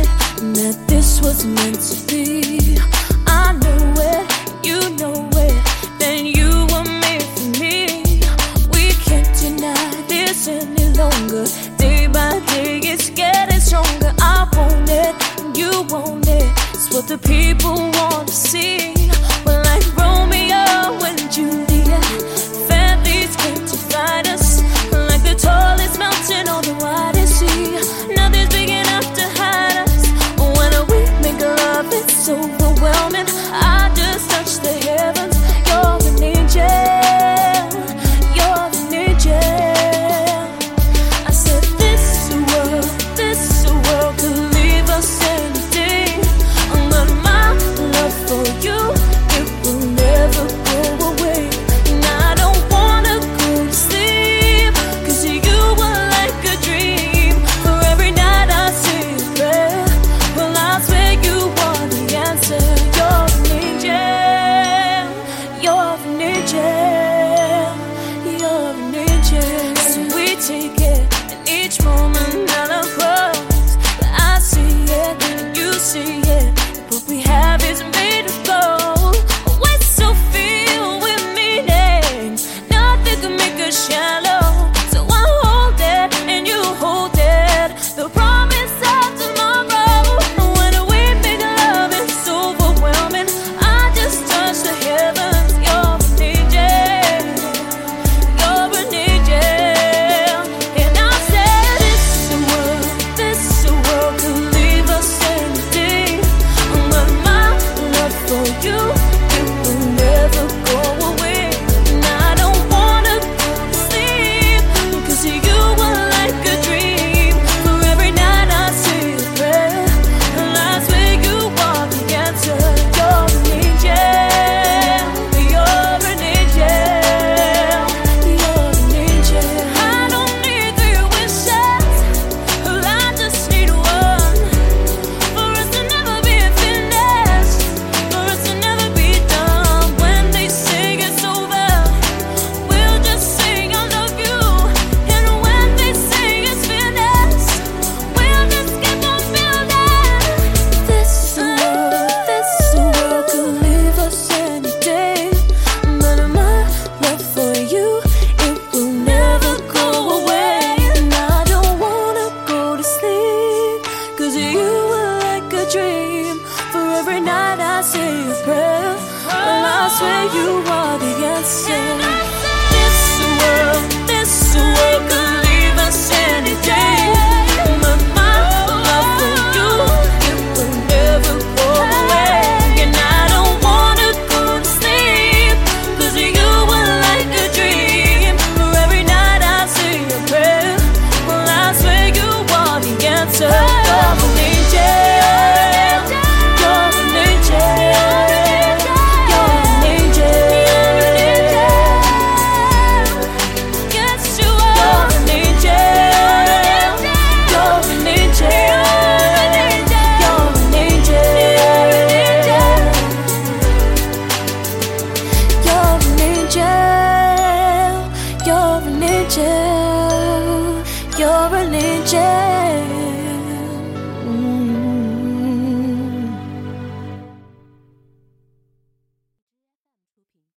that this was meant to be. I know it, you know it, you were made for me. We can't deny this any longer. Day by day, it's getting stronger. I want it, you want it. It's what the people want to see. say a prayer, and I swear you are the answer. Angel. You're an angel.